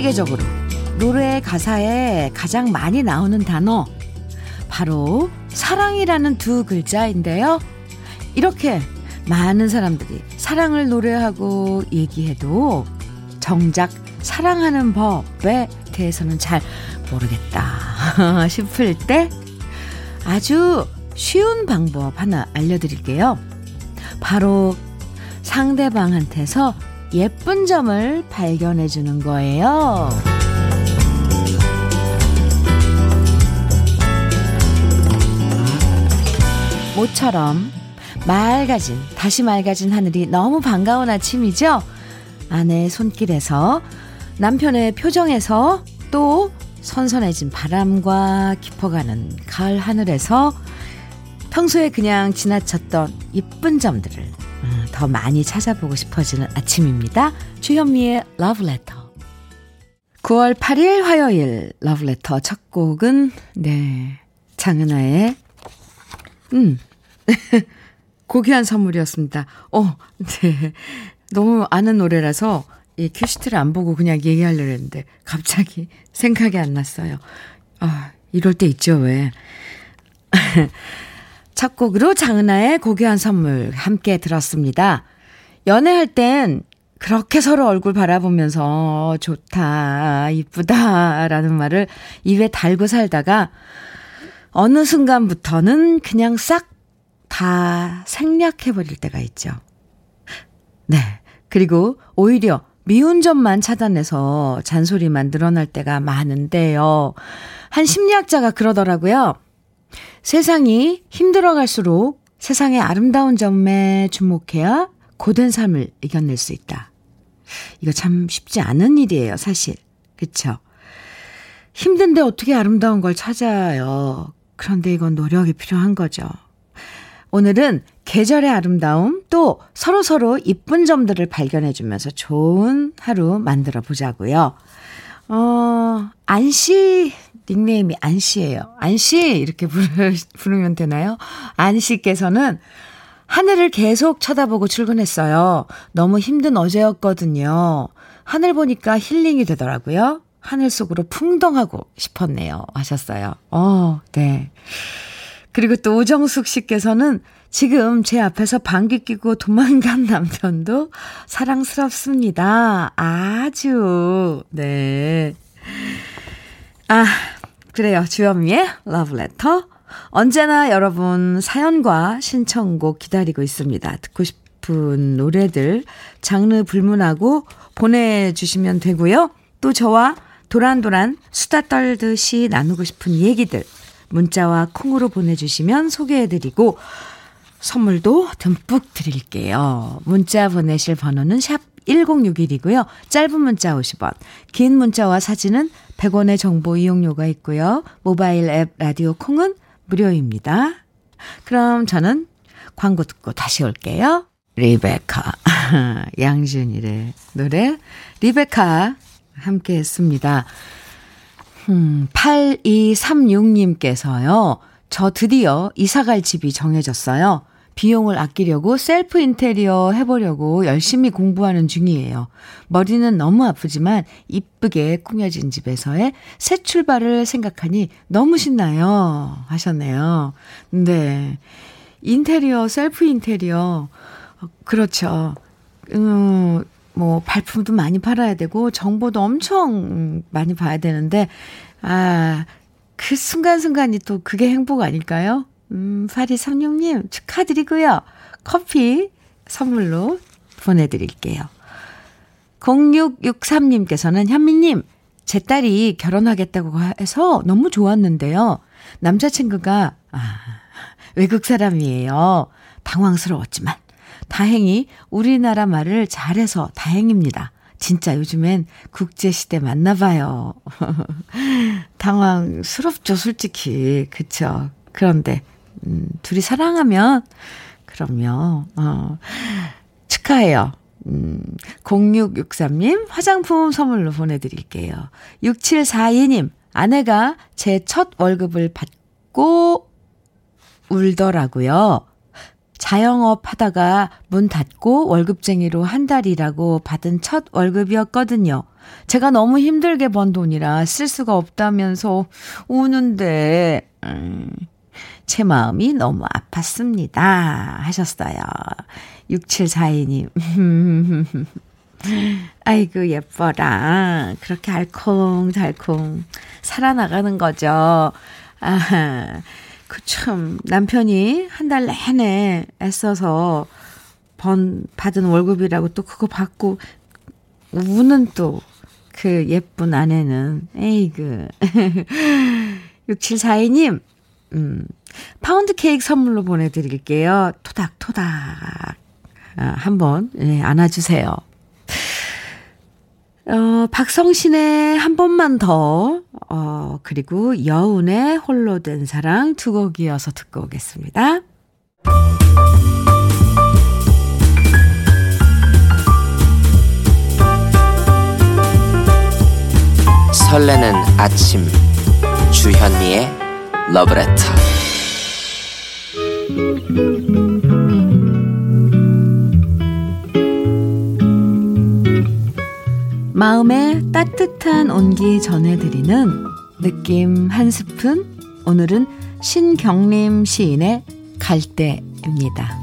전 세계적으로 노래 가사에 가장 많이 나오는 단어 바로 사랑이라는 두 글자인데요. 이렇게 많은 사람들이 사랑을 노래하고 얘기해도 정작 사랑하는 법에 대해서는 잘 모르겠다 싶을 때 아주 쉬운 방법 하나 알려드릴게요. 바로 상대방한테서 예쁜 점을 발견해 주는 거예요. 모처럼 맑아진, 다시 맑아진 하늘이 너무 반가운 아침이죠? 아내의 손길에서, 남편의 표정에서, 또 선선해진 바람과 깊어가는 가을 하늘에서 평소에 그냥 지나쳤던 예쁜 점들을 음, 더 많이 찾아보고 싶어지는 아침입니다. 주현미의 러브레터. 9월 8일 화요일 러브레터 첫 곡은 네 장은아의 음 고귀한 선물이었습니다. 어, 네. 너무 아는 노래라서 이 큐시트를 안 보고 그냥 얘기하려고 했는데 갑자기 생각이 안 났어요. 아, 이럴 때 있죠, 왜. 첫 곡으로 장은아의 고귀한 선물 함께 들었습니다. 연애할 땐 그렇게 서로 얼굴 바라보면서 좋다, 이쁘다 라는 말을 입에 달고 살다가 어느 순간부터는 그냥 싹 다 생략해버릴 때가 있죠. 네. 그리고 오히려 미운 점만 차단해서 잔소리만 늘어날 때가 많은데요. 한 심리학자가 그러더라고요. 세상이 힘들어갈수록 세상의 아름다운 점에 주목해야 고된 삶을 이겨낼 수 있다. 이거 참 쉽지 않은 일이에요, 사실. 그쵸? 힘든데 어떻게 아름다운 걸 찾아요. 그런데 이건 노력이 필요한 거죠. 오늘은 계절의 아름다움 또 서로서로 이쁜 점들을 발견해주면서 좋은 하루 만들어 보자고요. 어, 안씨, 닉네임이 안씨예요. 안씨, 이렇게 부르, 부르면 되나요? 안씨께서는 하늘을 계속 쳐다보고 출근했어요. 너무 힘든 어제였거든요. 하늘 보니까 힐링이 되더라고요. 하늘 속으로 풍덩하고 싶었네요. 하셨어요. 어, 네. 그리고 또 오정숙 씨께서는 지금 제 앞에서 방귀 끼고 도망간 남편도 사랑스럽습니다. 아주. 네. 아, 그래요. 주현미의 러브레터. 언제나 여러분 사연과 신청곡 기다리고 있습니다. 듣고 싶은 노래들 장르 불문하고 보내주시면 되고요. 또 저와 도란도란 수다 떨듯이 나누고 싶은 얘기들 문자와 콩으로 보내주시면 소개해드리고 선물도 듬뿍 드릴게요. 문자 보내실 번호는 샵 1061이고요. 짧은 문자 50원, 긴 문자와 사진은 100원의 정보 이용료가 있고요. 모바일 앱 라디오 콩은 무료입니다. 그럼 저는 광고 듣고 다시 올게요. 리베카. 양준일의 노래 리베카 함께 했습니다. 음, 8236님께서요. 저 드디어 이사갈 집이 정해졌어요. 비용을 아끼려고 셀프 인테리어 해보려고 열심히 공부하는 중이에요. 머리는 너무 아프지만 이쁘게 꾸며진 집에서의 새 출발을 생각하니 너무 신나요. 하셨네요. 네. 인테리어, 셀프 인테리어. 그렇죠. 음, 뭐, 발품도 많이 팔아야 되고, 정보도 엄청 많이 봐야 되는데, 아, 그 순간순간이 또 그게 행복 아닐까요? 음, 8236님 축하드리고요. 커피 선물로 보내드릴게요. 0663님께서는 현미님, 제 딸이 결혼하겠다고 해서 너무 좋았는데요. 남자친구가, 아, 외국 사람이에요. 당황스러웠지만, 다행히 우리나라 말을 잘해서 다행입니다. 진짜 요즘엔 국제시대 맞나 봐요. 당황스럽죠, 솔직히. 그쵸. 그런데, 음, 둘이 사랑하면, 그럼요, 어, 축하해요. 음, 0663님, 화장품 선물로 보내드릴게요. 6742님, 아내가 제 첫 월급을 받고 울더라고요. 자영업 하다가 문 닫고 월급쟁이로 한 달이라고 받은 첫 월급이었거든요. 제가 너무 힘들게 번 돈이라 쓸 수가 없다면서 우는데, 음, 제 마음이 너무 아팠습니다. 하셨어요. 6742님. 아이고, 예뻐라. 그렇게 알콩달콩 살아나가는 거죠. 아, 그 참, 남편이 한 달 내내 애써서 번, 받은 월급이라고 또 그거 받고, 우는 또, 그 예쁜 아내는, 에이그. 6742님, 음, 파운드 케이크 선물로 보내드릴게요. 토닥토닥. 아, 한번, 네, 안아주세요. 어, 박성신의 한 번만 더, 어, 그리고 여운의 홀로 된 사랑 두 곡 이어서 듣고 오겠습니다. 설레는 아침 주현미의 러브레터 마음에 따뜻한 온기 전해드리는 느낌 한 스푼 오늘은 신경림 시인의 갈대입니다.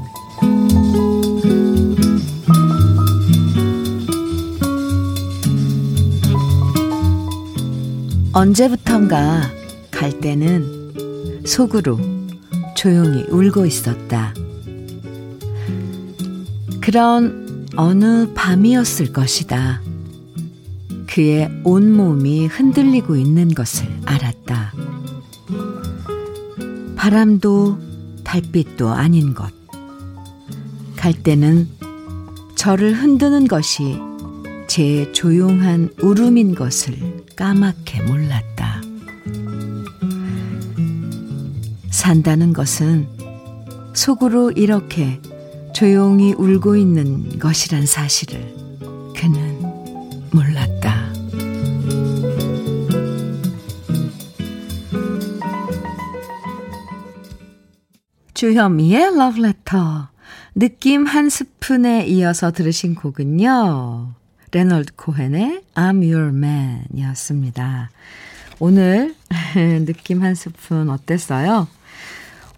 언제부턴가 갈 때는 속으로 조용히 울고 있었다. 그런 어느 밤이었을 것이다. 그의 온몸이 흔들리고 있는 것을 알았다. 바람도 달빛도 아닌 것. 갈 때는 저를 흔드는 것이 제 조용한 울음인 것을 까맣게 몰랐다. 산다는 것은 속으로 이렇게 조용히 울고 있는 것이란 사실을 그는 몰랐다. 주현미의 러브레터 느낌 한 스푼에 이어서 들으신 곡은요. 레널드 코헨의 I'm Your Man 이었습니다. 오늘 느낌 한 스푼 어땠어요?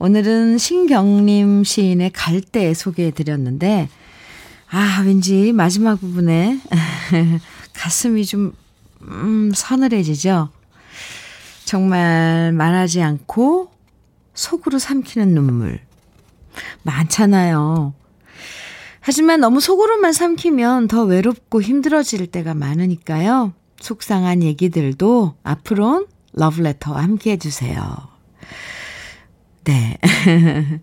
오늘은 신경림 시인의 갈대 소개해 드렸는데, 아, 왠지 마지막 부분에 가슴이 좀, 음, 서늘해지죠? 정말 말하지 않고 속으로 삼키는 눈물. 많잖아요. 하지만 너무 속으로만 삼키면 더 외롭고 힘들어질 때가 많으니까요. 속상한 얘기들도 앞으론 러브레터와 함께 해주세요. 네.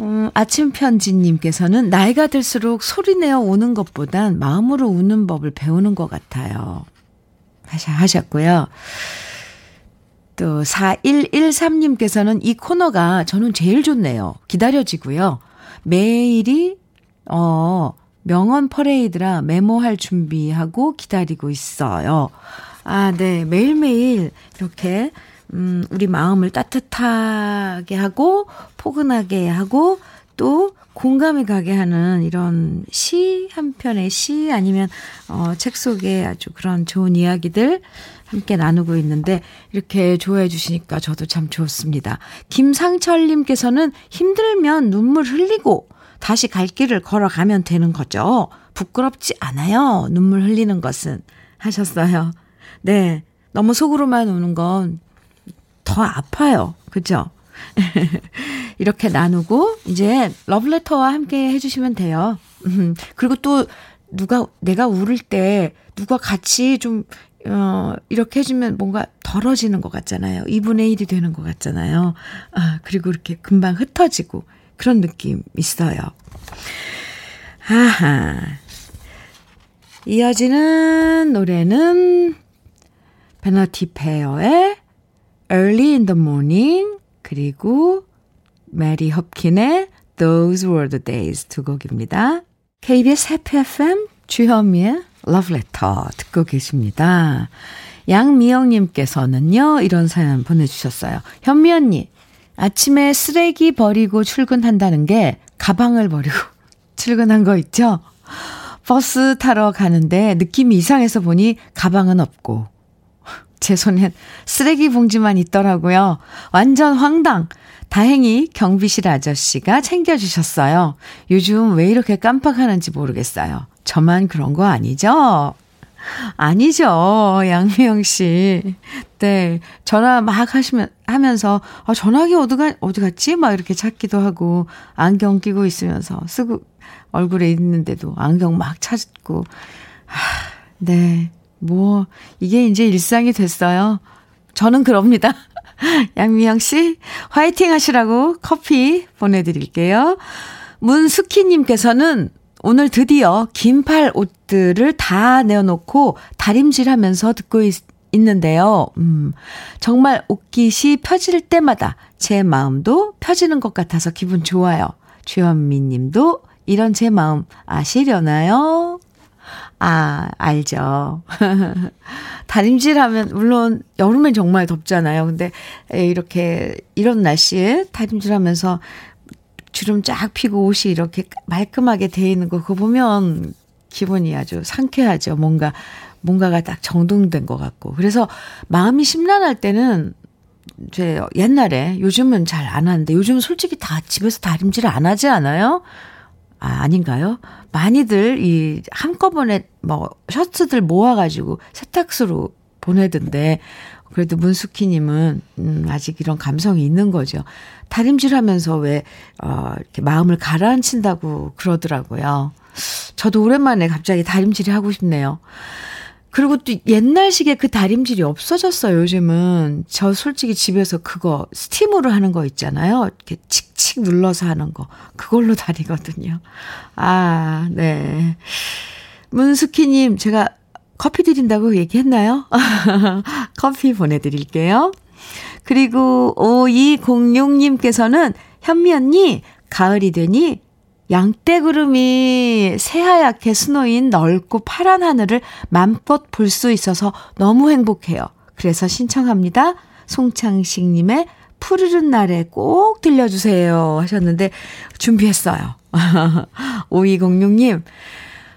음, 아침 편지님께서는 나이가 들수록 소리내어 우는 것보단 마음으로 우는 법을 배우는 것 같아요. 하셨고요. 또 4113님께서는 이 코너가 저는 제일 좋네요. 기다려지고요. 매일이 어 명언 퍼레이드라 메모할 준비하고 기다리고 있어요. 아, 네. 매일매일 이렇게 음 우리 마음을 따뜻하게 하고 포근하게 하고 또 공감이 가게 하는 이런 시 한 편의 시 아니면 어 책 속에 아주 그런 좋은 이야기들 함께 나누고 있는데 이렇게 좋아해 주시니까 저도 참 좋습니다. 김상철님께서는 힘들면 눈물 흘리고 다시 갈 길을 걸어가면 되는 거죠. 부끄럽지 않아요. 눈물 흘리는 것은 하셨어요. 네. 너무 속으로만 우는 건 더 아파요. 그죠? 이렇게 나누고 이제 러브레터와 함께 해주시면 돼요. 그리고 또 누가 내가 울을 때 누가 같이 좀 어, 이렇게 해주면 뭔가 덜어지는 것 같잖아요. 2분의 1이 되는 것 같잖아요. 아, 그리고 이렇게 금방 흩어지고 그런 느낌 있어요. 아하. 이어지는 노래는 베너티 페어의 Early in the Morning 그리고 메리 헙킨의 Those Were the Days 두 곡입니다. KBS 해피 FM 주현미의 Love Letter 듣고 계십니다. 양미영님께서는요, 이런 사연 보내주셨어요. 현미 언니, 아침에 쓰레기 버리고 출근한다는 게 가방을 버리고 출근한 거 있죠? 버스 타러 가는데 느낌이 이상해서 보니 가방은 없고 제 손엔 쓰레기 봉지만 있더라고요. 완전 황당. 다행히 경비실 아저씨가 챙겨주셨어요. 요즘 왜 이렇게 깜빡하는지 모르겠어요. 저만 그런 거 아니죠? 아니죠. 양미영 씨. 네. 전화 막 하시면, 하면서, 아, 전화기 어디 가, 어디 갔지? 막 이렇게 찾기도 하고, 안경 끼고 있으면서, 쓰고, 얼굴에 있는데도 안경 막 찾고, 아, 네. 뭐, 이게 이제 일상이 됐어요. 저는 그럽니다. 양미영 씨, 화이팅 하시라고 커피 보내드릴게요. 문숙희님께서는 오늘 드디어 긴팔 옷들을 다 내어놓고 다림질 하면서 듣고 있, 있는데요. 음, 정말 옷깃이 펴질 때마다 제 마음도 펴지는 것 같아서 기분 좋아요. 주현미 님도 이런 제 마음 아시려나요? 아, 알죠. 다림질 하면, 물론, 여름엔 정말 덥잖아요. 근데, 이렇게, 이런 날씨에 다림질 하면서 주름 쫙 피고 옷이 이렇게 말끔하게 돼 있는 거, 그거 보면 기분이 아주 상쾌하죠. 뭔가, 뭔가가 딱 정돈된 것 같고. 그래서 마음이 심란할 때는, 제 옛날에, 요즘은 잘 안 하는데, 요즘은 솔직히 다 집에서 다림질 안 하지 않아요? 아, 아닌가요? 많이들 이 한꺼번에 뭐 셔츠들 모아가지고 세탁소로 보내던데, 그래도 문숙희님은, 음, 아직 이런 감성이 있는 거죠. 다림질 하면서 왜, 어, 이렇게 마음을 가라앉힌다고 그러더라고요. 저도 오랜만에 갑자기 다림질이 하고 싶네요. 그리고 또 옛날식의 그 다림질이 없어졌어요, 요즘은. 저 솔직히 집에서 그거 스팀으로 하는 거 있잖아요. 이렇게 칙칙 눌러서 하는 거. 그걸로 다리거든요. 아, 네. 문숙희님, 제가 커피 드린다고 얘기했나요? 커피 보내드릴게요. 그리고 5206님께서는 현미 언니, 가을이 되니 양떼구름이 새하얗게 스노인 넓고 파란 하늘을 맘껏 볼 수 있어서 너무 행복해요. 그래서 신청합니다. 송창식님의 푸르른 날에 꼭 들려주세요 하셨는데 준비했어요. 5206님,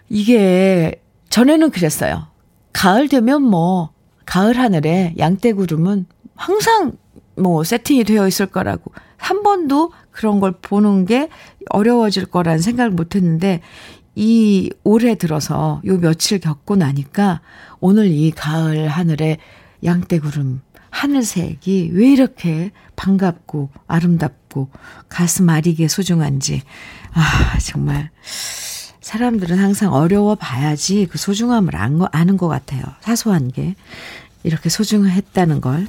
이게 전에는 그랬어요. 가을 되면 뭐, 가을 하늘에 양떼구름은 항상 뭐 세팅이 되어 있을 거라고 한 번도 그런 걸 보는 게 어려워질 거라는 생각을 못 했는데 이 올해 들어서 요 며칠 겪고 나니까 오늘 이 가을 하늘에 양떼구름 하늘색이 왜 이렇게 반갑고 아름답고 가슴 아리게 소중한지. 아 정말 사람들은 항상 어려워 봐야지 그 소중함을 아는 것 같아요. 사소한 게. 이렇게 소중했다는 걸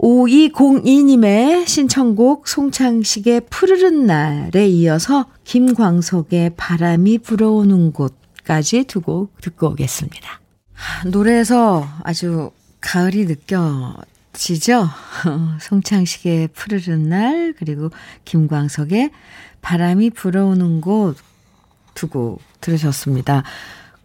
5202님의 신청곡 송창식의 푸르른 날에 이어서 김광석의 바람이 불어오는 곳까지 두고 듣고 오겠습니다. 노래에서 아주 가을이 느껴지죠? 송창식의 푸르른 날, 그리고 김광석의 바람이 불어오는 곳 두고 들으셨습니다.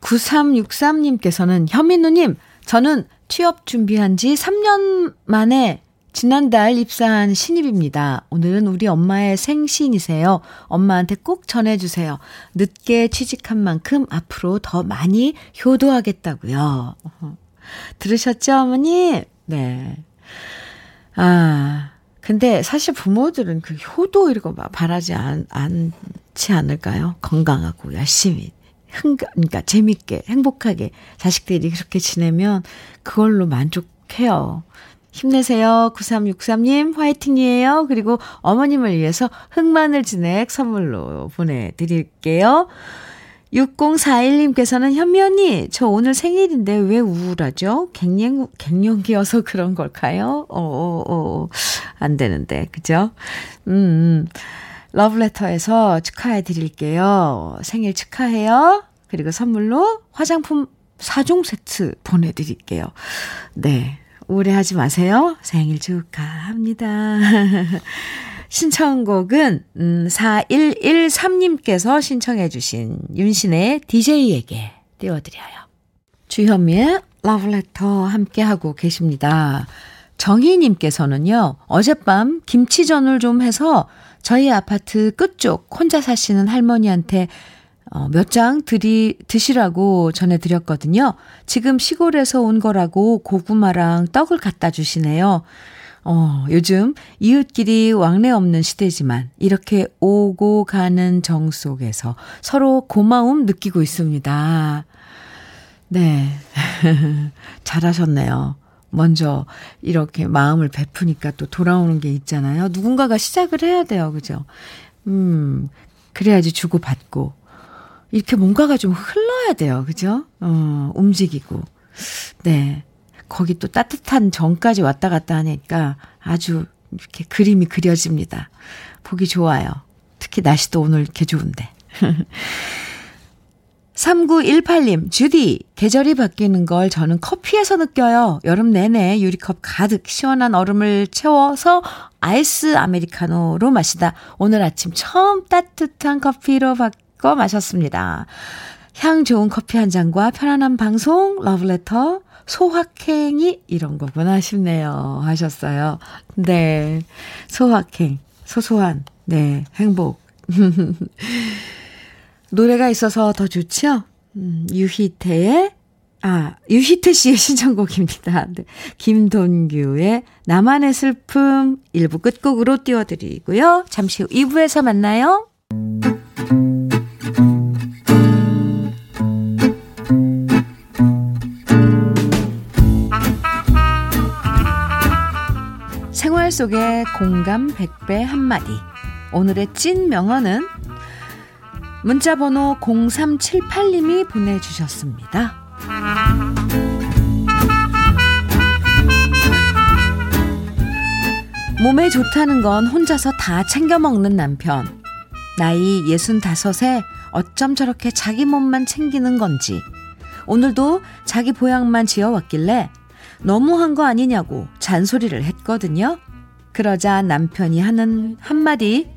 9363님께서는 현민우님, 저는 취업 준비한 지 3년 만에 지난달 입사한 신입입니다. 오늘은 우리 엄마의 생신이세요. 엄마한테 꼭 전해주세요. 늦게 취직한 만큼 앞으로 더 많이 효도하겠다고요. 들으셨죠, 어머니? 네. 아, 근데 사실 부모들은 그 효도 이런 거 바라지 않, 않지 않을까요? 건강하고 열심히. 흥, 그러니까 재밌게, 행복하게 자식들이 그렇게 지내면 그걸로 만족해요. 힘내세요. 9363님, 화이팅이에요. 그리고 어머님을 위해서 흑마늘 진액 선물로 보내드릴게요. 6041님께서는 현미 언니, 저 오늘 생일인데 왜 우울하죠? 갱년, 갱년기여서 그런 걸까요? 어, 어, 어, 안 되는데, 그죠? 음, 음. 러브레터에서 축하해 드릴게요. 생일 축하해요. 그리고 선물로 화장품 4종 세트 보내드릴게요. 네. 오래하지 마세요. 생일 축하합니다. 신청곡은 음, 4113님께서 신청해 주신 윤신의 DJ에게 띄워드려요. 주현미의 러브레터 함께하고 계십니다. 정희님께서는요, 어젯밤 김치전을 좀 해서 저희 아파트 끝쪽 혼자 사시는 할머니한테 어, 몇장 드리, 드시라고 전해드렸거든요. 지금 시골에서 온 거라고 고구마랑 떡을 갖다 주시네요. 어, 요즘 이웃끼리 왕래 없는 시대지만 이렇게 오고 가는 정 속에서 서로 고마움 느끼고 있습니다. 네. 잘하셨네요. 먼저 이렇게 마음을 베푸니까 또 돌아오는 게 있잖아요. 누군가가 시작을 해야 돼요. 그죠? 음, 그래야지 주고받고. 이렇게 뭔가가 좀 흘러야 돼요. 그죠? 어, 움직이고. 네. 거기 또 따뜻한 정까지 왔다 갔다 하니까 아주 이렇게 그림이 그려집니다. 보기 좋아요. 특히 날씨도 오늘 이렇게 좋은데. 3918님, 주디, 계절이 바뀌는 걸 저는 커피에서 느껴요. 여름 내내 유리컵 가득 시원한 얼음을 채워서 아이스 아메리카노로 마시다 오늘 아침 처음 따뜻한 커피로 바 꿔 마셨습니다. 향 좋은 커피 한 잔과 편안한 방송, 러브레터, 소확행이 이런 거구나 싶네요. 하셨어요. 네. 소확행. 소소한, 네. 행복. 노래가 있어서 더 좋죠? 음, 유희태의, 아, 유희태 씨의 신청곡입니다. 네. 김돈규의 나만의 슬픔 1부 끝곡으로 띄워드리고요. 잠시 후 2부에서 만나요. 생활 속의 공감 100배 한마디. 오늘의 찐 명언은 문자 번호 0378님이 보내주셨습니다. 몸에 좋다는 건 혼자서 다 챙겨 먹는 남편. 나이 65에 어쩜 저렇게 자기 몸만 챙기는 건지. 오늘도 자기 보약만 지어왔길래 너무한 거 아니냐고 잔소리를 했거든요. 그러자 남편이 하는 한마디.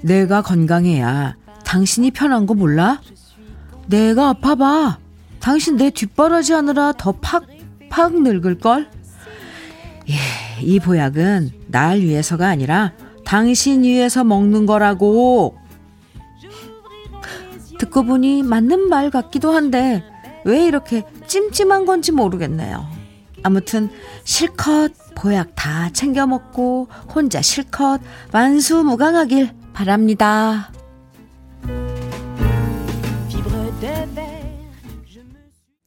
내가 건강해야 당신이 편한 거 몰라? 내가 아파봐. 당신 내 뒷바라지 하느라 더 팍 팍 늙을걸? 예, 이 보약은 날 위해서가 아니라 당신 위해서 먹는 거라고. 듣고 보니 맞는 말 같기도 한데 왜 이렇게 찜찜한 건지 모르겠네요. 아무튼 실컷 보약 다 챙겨 먹고 혼자 실컷 만수무강하길 바랍니다.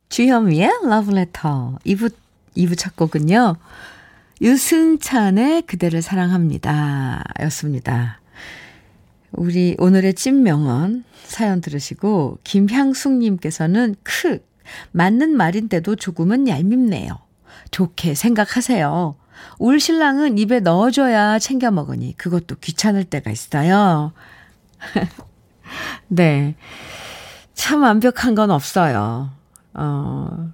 주현미의 러브레터 2부, 2부 첫 곡은요. 유승찬의 그대를 사랑합니다. 였습니다. 우리 오늘의 찐명언 사연 들으시고 김향숙님께서는 크 맞는 말인데도 조금은 얄밉네요. 좋게 생각하세요. 울 신랑은 입에 넣어줘야 챙겨 먹으니 그것도 귀찮을 때가 있어요. 네. 참 완벽한 건 없어요. 어,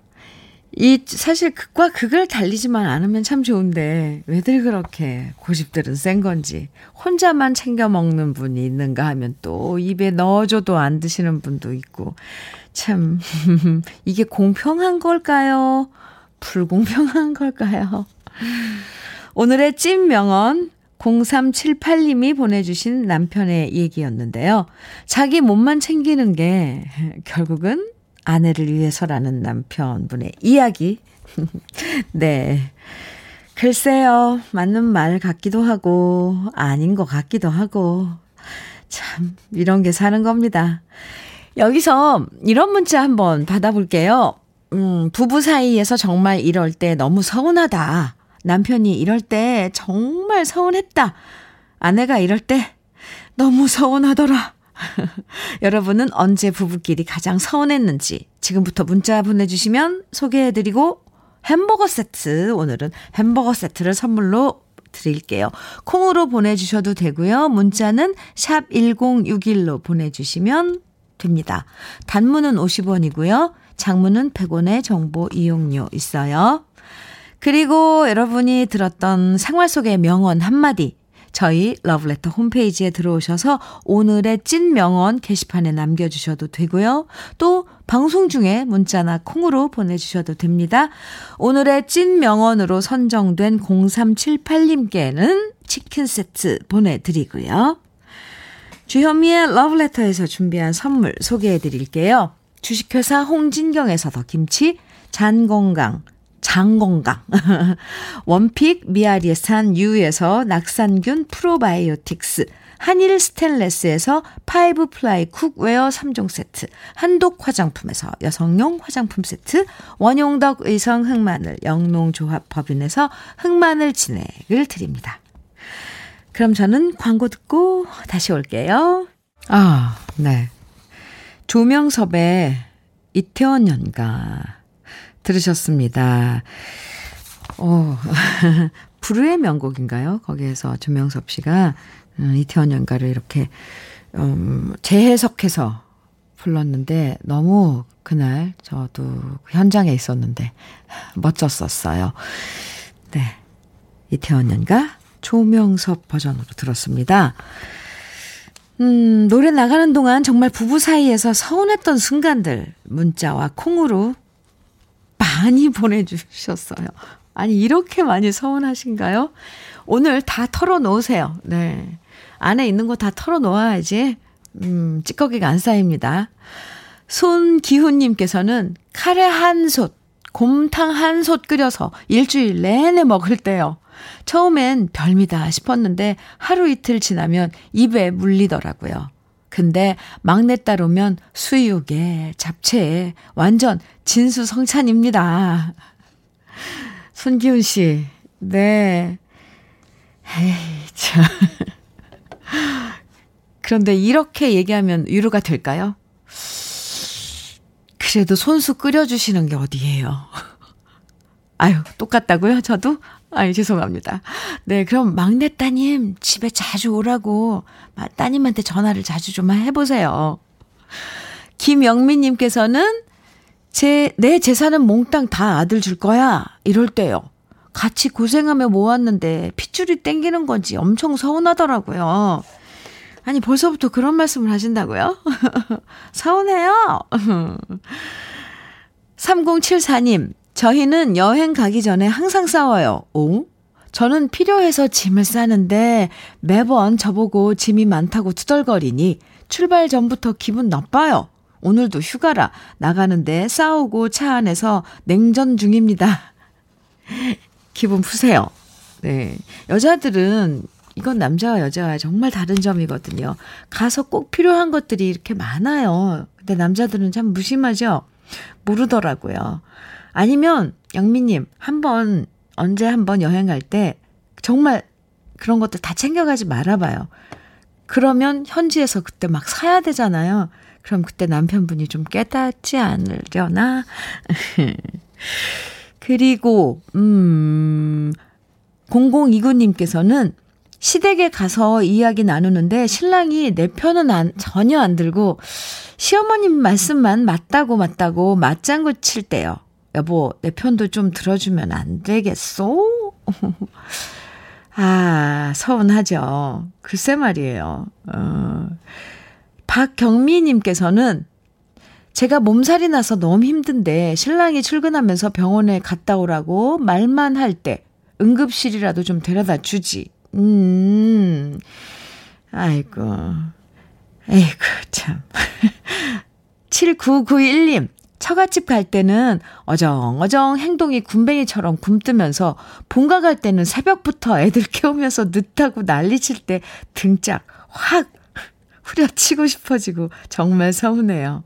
이, 사실 극과 극을 달리지만 않으면 참 좋은데, 왜들 그렇게 고집들은 센 건지, 혼자만 챙겨 먹는 분이 있는가 하면 또 입에 넣어줘도 안 드시는 분도 있고, 참, 이게 공평한 걸까요? 불공평한 걸까요? 오늘의 찐 명언, 0378님이 보내주신 남편의 얘기였는데요. 자기 몸만 챙기는 게 결국은 아내를 위해서라는 남편분의 이야기. 네. 글쎄요, 맞는 말 같기도 하고, 아닌 것 같기도 하고, 참, 이런 게 사는 겁니다. 여기서 이런 문자 한번 받아볼게요. 음, 부부 사이에서 정말 이럴 때 너무 서운하다. 남편이 이럴 때 정말 서운했다. 아내가 이럴 때 너무 서운하더라. 여러분은 언제 부부끼리 가장 서운했는지 지금부터 문자 보내주시면 소개해드리고 햄버거 세트, 오늘은 햄버거 세트를 선물로 드릴게요. 콩으로 보내주셔도 되고요. 문자는 샵 1061로 보내주시면 됩니다. 단문은 50원이고요. 장문은 100원의 정보 이용료 있어요. 그리고 여러분이 들었던 생활 속의 명언 한마디 저희 러브레터 홈페이지에 들어오셔서 오늘의 찐 명언 게시판에 남겨주셔도 되고요. 또 방송 중에 문자나 콩으로 보내주셔도 됩니다. 오늘의 찐 명언으로 선정된 0378님께는 치킨 세트 보내드리고요. 주현미의 러브레터에서 준비한 선물 소개해 드릴게요. 주식회사 홍진경에서 더 김치, 잔건강, 장건강, 원픽 미야리산 유에서 낙산균 프로바이오틱스, 한일 스텐레스에서 five ply cookware 3종 세트, 한독 화장품에서 여성용 화장품 세트, 원용덕 의성 흑마늘 영농조합 법인에서 흑마늘 진액을 드립니다. 그럼 저는 광고 듣고 다시 올게요. 아, 네. 조명섭의 이태원 연가 들으셨습니다. 어, 불후의 명곡인가요? 거기에서 조명섭 씨가 음, 이태원 연가를 이렇게 음, 재해석해서 불렀는데 너무 그날 저도 현장에 있었는데 멋졌었어요. 네. 이태원 연가 조명섭 버전으로 들었습니다. 음, 노래 나가는 동안 정말 부부 사이에서 서운했던 순간들 문자와 콩으로 많이 보내주셨어요. 아니, 이렇게 많이 서운하신가요? 오늘 다 털어놓으세요. 네. 안에 있는 거 다 털어놓아야지, 음, 찌꺼기가 안 쌓입니다. 손기훈님께서는 카레 한 솥, 곰탕 한 솥 끓여서 일주일 내내 먹을 때요. 처음엔 별미다 싶었는데 하루 이틀 지나면 입에 물리더라고요. 근데 막내딸 오면 수육에 잡채에 완전 진수성찬입니다. 손기훈 씨, 네. 에이, 참. 그런데 이렇게 얘기하면 위로가 될까요? 그래도 손수 끓여주시는 게 어디예요? 아유, 똑같다고요? 저도? 아유, 죄송합니다. 네, 그럼 막내 따님 집에 자주 오라고 따님한테 전화를 자주 좀 해보세요. 김영민님께서는 제, 내 재산은 몽땅 다 아들 줄 거야. 이럴 때요. 같이 고생하며 모았는데 핏줄이 땡기는 건지 엄청 서운하더라고요. 아니, 벌써부터 그런 말씀을 하신다고요? 서운해요. 3074님, 저희는 여행 가기 전에 항상 싸워요. 오? 저는 필요해서 짐을 싸는데 매번 저보고 짐이 많다고 투덜거리니 출발 전부터 기분 나빠요. 오늘도 휴가라 나가는데 싸우고 차 안에서 냉전 중입니다. 기분 푸세요. 네. 여자들은 이건 남자와 여자와 정말 다른 점이거든요. 가서 꼭 필요한 것들이 이렇게 많아요. 근데 남자들은 참 무심하죠? 모르더라고요. 아니면 영미님 한번 언제 한번 여행 갈 때 정말 그런 것들 다 챙겨가지 말아봐요. 그러면 현지에서 그때 막 사야 되잖아요. 그럼 그때 남편분이 좀 깨닫지 않으려나? 그리고, 음, 0029님께서는 시댁에 가서 이야기 나누는데 신랑이 내 편은 안, 전혀 안 들고 시어머님 말씀만 맞다고 맞다고 맞장구 칠 때요. 여보, 내 편도 좀 들어주면 안 되겠소? 아, 서운하죠. 글쎄 말이에요. 어. 박경미님께서는 제가 몸살이 나서 너무 힘든데 신랑이 출근하면서 병원에 갔다 오라고 말만 할 때 응급실이라도 좀 데려다 주지. 음, 아이고, 에이구, 참. 7991님, 처갓집 갈 때는 어정어정 행동이 군뱅이처럼 굼뜨면서 본가 갈 때는 새벽부터 애들 깨우면서 늦다고 난리칠 때 등짝 확 후려치고 싶어지고 정말 서운해요.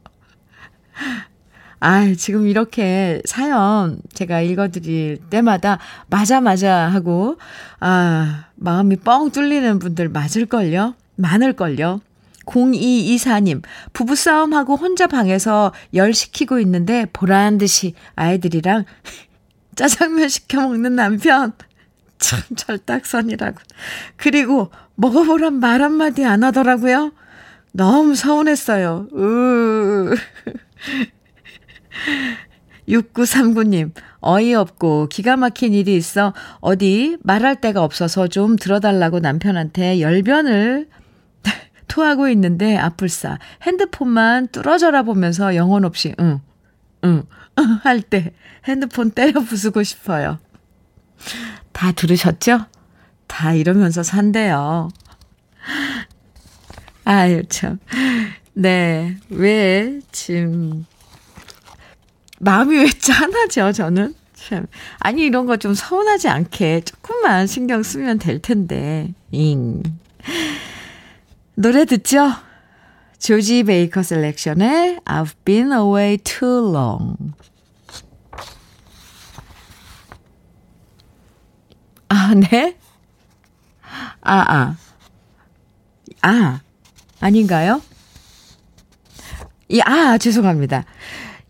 아, 지금 이렇게 사연 제가 읽어드릴 때마다 맞아, 맞아 하고, 아, 마음이 뻥 뚫리는 분들 맞을걸요? 많을걸요? 0224님, 부부싸움하고 혼자 방에서 열 식히고 있는데 보란 듯이 아이들이랑 짜장면 시켜 먹는 남편. 참 절딱선이라고. 그리고 먹어보란 말 한마디 안 하더라고요. 너무 서운했어요. 으. 6939님, 어이없고 기가 막힌 일이 있어 어디 말할 데가 없어서 좀 들어달라고 남편한테 열변을 토하고 있는데 아플싸 핸드폰만 뚫어져라 보면서 영혼 없이 응, 응, 할 때 핸드폰 때려 부수고 싶어요. 다 들으셨죠? 다 이러면서 산대요. 아유, 참. 네. 왜, 지금, 마음이 왜 짠하죠, 저는? 참. 아니, 이런 거 좀 서운하지 않게 조금만 신경 쓰면 될 텐데. 잉. 노래 듣죠? 조지 베이커 셀렉션의 I've been away too long. 아, 네? 아, 아. 아, 아닌가요? 이, 아, 죄송합니다.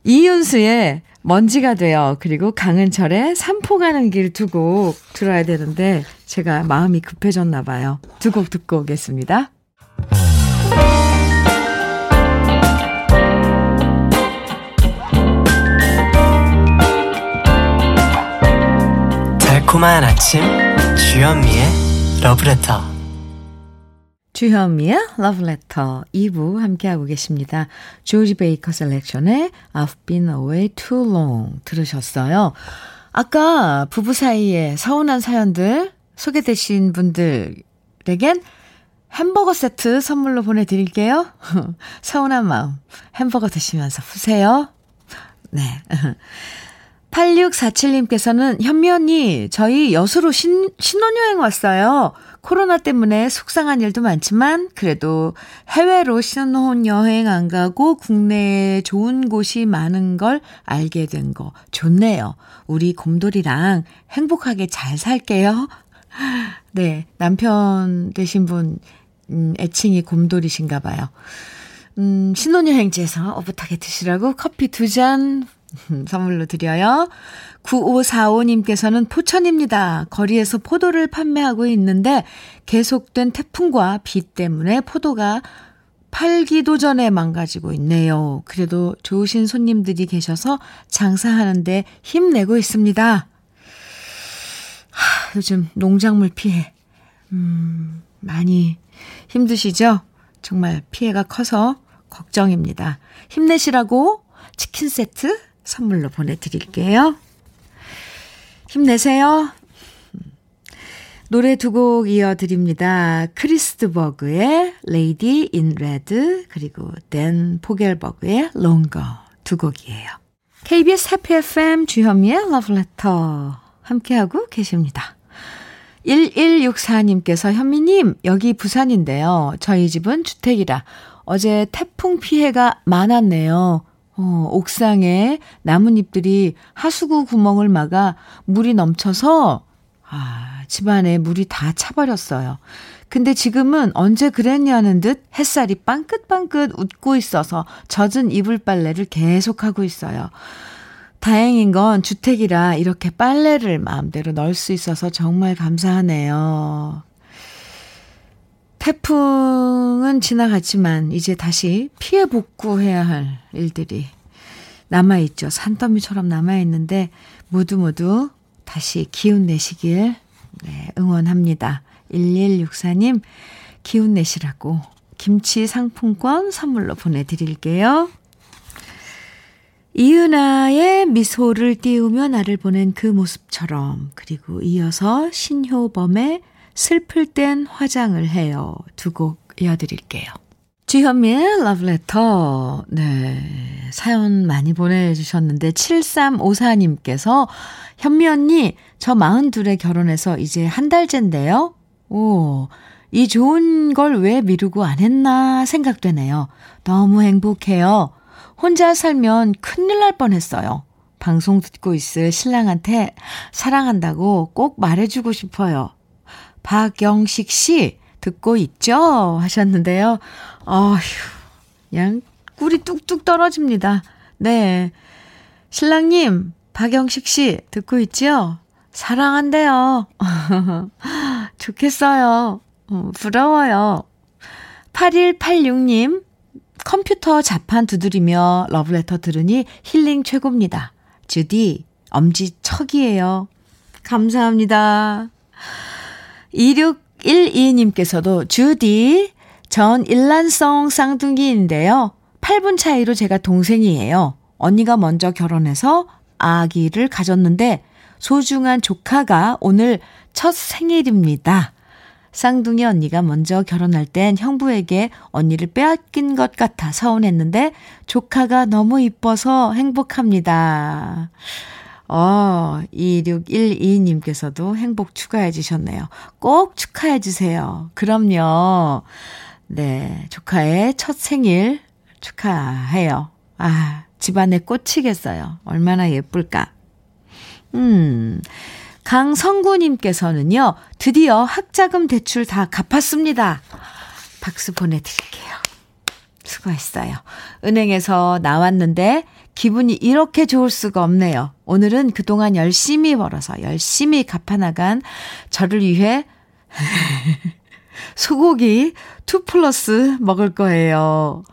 이윤수의 먼지가 되어. 그리고 강은철의 삼포 가는 길 두 곡 들어야 되는데 제가 마음이 급해졌나 봐요. 두 곡 듣고 오겠습니다. 달콤한 아침 주현미의 러브레터 주현미의 러브레터 2부 함께하고 계십니다. 조지 베이커 셀렉션의 I've been away too long 들으셨어요. 아까 부부 사이에 서운한 사연들 소개되신 분들에겐 햄버거 세트 선물로 보내드릴게요. 서운한 마음 햄버거 드시면서 푸세요. 네. 8647님께서는 현미 언니, 저희 여수로 신, 신혼여행 왔어요. 코로나 때문에 속상한 일도 많지만, 그래도 해외로 신혼여행 안 가고 국내에 좋은 곳이 많은 걸 알게 된 거 좋네요. 우리 곰돌이랑 행복하게 잘 살게요. 네, 남편 되신 분, 음, 애칭이 곰돌이신가 봐요. 음, 신혼여행지에서 오붓하게 드시라고 커피 두 잔 선물로 드려요. 9545님께서는 포천입니다. 거리에서 포도를 판매하고 있는데 계속된 태풍과 비 때문에 포도가 팔기도 전에 망가지고 있네요. 그래도 좋으신 손님들이 계셔서 장사하는데 힘내고 있습니다. 하, 요즘 농작물 피해, 음, 많이 힘드시죠? 정말 피해가 커서 걱정입니다. 힘내시라고 치킨 세트 선물로 보내드릴게요. 힘내세요. 노래 두 곡 이어드립니다. 크리스트버그의 Lady in Red 그리고 댄 포겔버그의 Longer 두 곡이에요. KBS 해피 FM 주현미의 Letter 함께하고 계십니다. 1164님께서 현미님 여기 부산인데요. 저희 집은 주택이라 어제 태풍 피해가 많았네요. 어, 옥상에 나뭇잎들이 하수구 구멍을 막아 물이 넘쳐서, 아, 집안에 물이 다 차버렸어요. 근데 지금은 언제 그랬냐는 듯 햇살이 빵긋빵긋 웃고 있어서 젖은 이불 빨래를 계속하고 있어요. 다행인 건 주택이라 이렇게 빨래를 마음대로 넣을 수 있어서 정말 감사하네요. 태풍은 지나갔지만 이제 다시 피해 복구해야 할 일들이 남아있죠. 산더미처럼 남아있는데 모두 모두 다시 기운 내시길 네, 응원합니다. 1164님 기운 내시라고 김치 상품권 선물로 보내드릴게요. 이은아의 미소를 띄우며 나를 보낸 그 모습처럼 그리고 이어서 신효범의 슬플 땐 화장을 해요. 두 곡 이어드릴게요. 주현미의 러브레터. 네. 사연 많이 보내주셨는데, 7354님께서, 현미 언니, 저 42에 결혼해서 이제 한 달째인데요. 오, 이 좋은 걸 왜 미루고 안 했나 생각되네요. 너무 행복해요. 혼자 살면 큰일 날 뻔했어요. 방송 듣고 있을 신랑한테 사랑한다고 꼭 말해주고 싶어요. 박영식 씨, 듣고 있죠? 하셨는데요. 어휴, 그냥 꿀이 뚝뚝 떨어집니다. 네. 신랑님, 박영식 씨, 듣고 있죠? 사랑한대요. 좋겠어요. 어, 부러워요. 8186님, 컴퓨터 자판 두드리며 러브레터 들으니 힐링 최고입니다. 주디, 엄지척이에요. 감사합니다. 2612님께서도 주디, 전 일란성 쌍둥이인데요. 8분 차이로 제가 동생이에요. 언니가 먼저 결혼해서 아기를 가졌는데 소중한 조카가 오늘 첫 생일입니다. 쌍둥이 언니가 먼저 결혼할 땐 형부에게 언니를 빼앗긴 것 같아 서운했는데 조카가 너무 이뻐서 행복합니다. 어, 2612님께서도 행복 축하해 주셨네요. 꼭 축하해 주세요. 그럼요. 네, 조카의 첫 생일 축하해요. 아, 집안에 꽂히겠어요. 얼마나 예쁠까. 음, 강성구님께서는요, 드디어 학자금 대출 다 갚았습니다. 박수 보내드릴게요. 수고했어요. 은행에서 나왔는데 기분이 이렇게 좋을 수가 없네요. 오늘은 그동안 열심히 벌어서 열심히 갚아나간 저를 위해 소고기 2 플러스 먹을 거예요.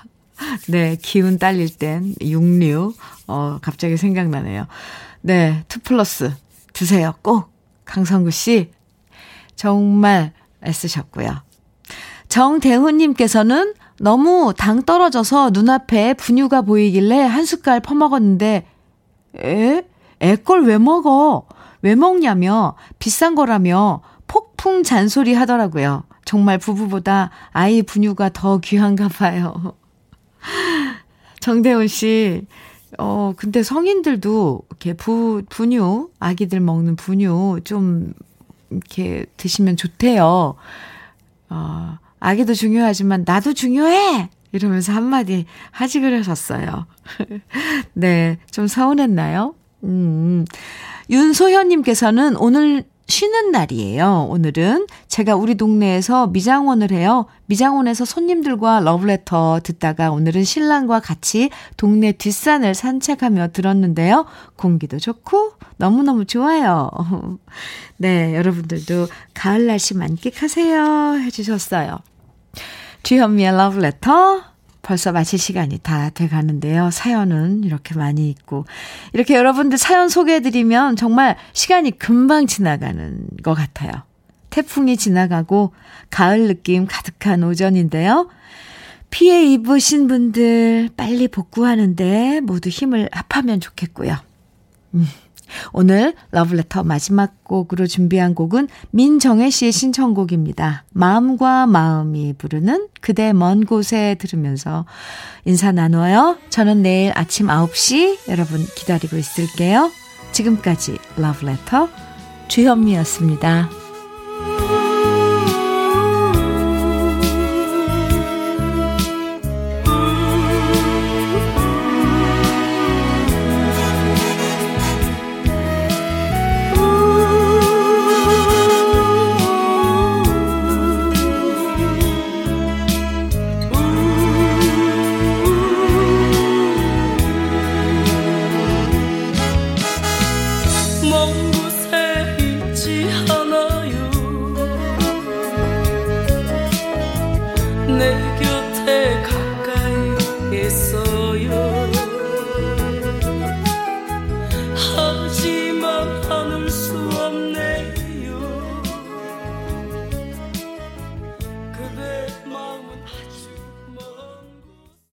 네, 기운 딸릴 땐 육류, 어, 갑자기 생각나네요. 네, 2 플러스 드세요. 꼭. 강성구 씨, 정말 애쓰셨고요. 정대훈님께서는 너무 당 떨어져서 눈앞에 분유가 보이길래 한 숟갈 퍼먹었는데, 에? 애걸 왜 먹어? 왜 먹냐며, 비싼 거라며, 폭풍 잔소리 하더라고요. 정말 부부보다 아이 분유가 더 귀한가 봐요. 정대훈 씨, 어, 근데 성인들도 이렇게 부, 분유, 아기들 먹는 분유 좀 이렇게 드시면 좋대요. 어, 아기도 중요하지만 나도 중요해! 이러면서 한마디 하지 그러셨어요. 네, 좀 서운했나요? 음. 윤소현님께서는 오늘 쉬는 날이에요. 오늘은 제가 우리 동네에서 미장원을 해요. 미장원에서 손님들과 러브레터 듣다가 오늘은 신랑과 같이 동네 뒷산을 산책하며 들었는데요. 공기도 좋고 너무너무 좋아요. 네, 여러분들도 가을 날씨 만끽하세요. 해주셨어요. 주현미의 러브레터 벌써 마칠 시간이 다 돼 가는데요. 사연은 이렇게 많이 있고. 이렇게 여러분들 사연 소개해드리면 정말 시간이 금방 지나가는 것 같아요. 태풍이 지나가고 가을 느낌 가득한 오전인데요. 피해 입으신 분들 빨리 복구하는데 모두 힘을 합하면 좋겠고요. 음. 오늘 러브레터 마지막 곡으로 준비한 곡은 민정혜 씨의 신청곡입니다. 마음과 마음이 부르는 그대 먼 곳에 들으면서 인사 나눠요. 저는 내일 아침 9시 여러분 기다리고 있을게요. 지금까지 러브레터 주현미였습니다.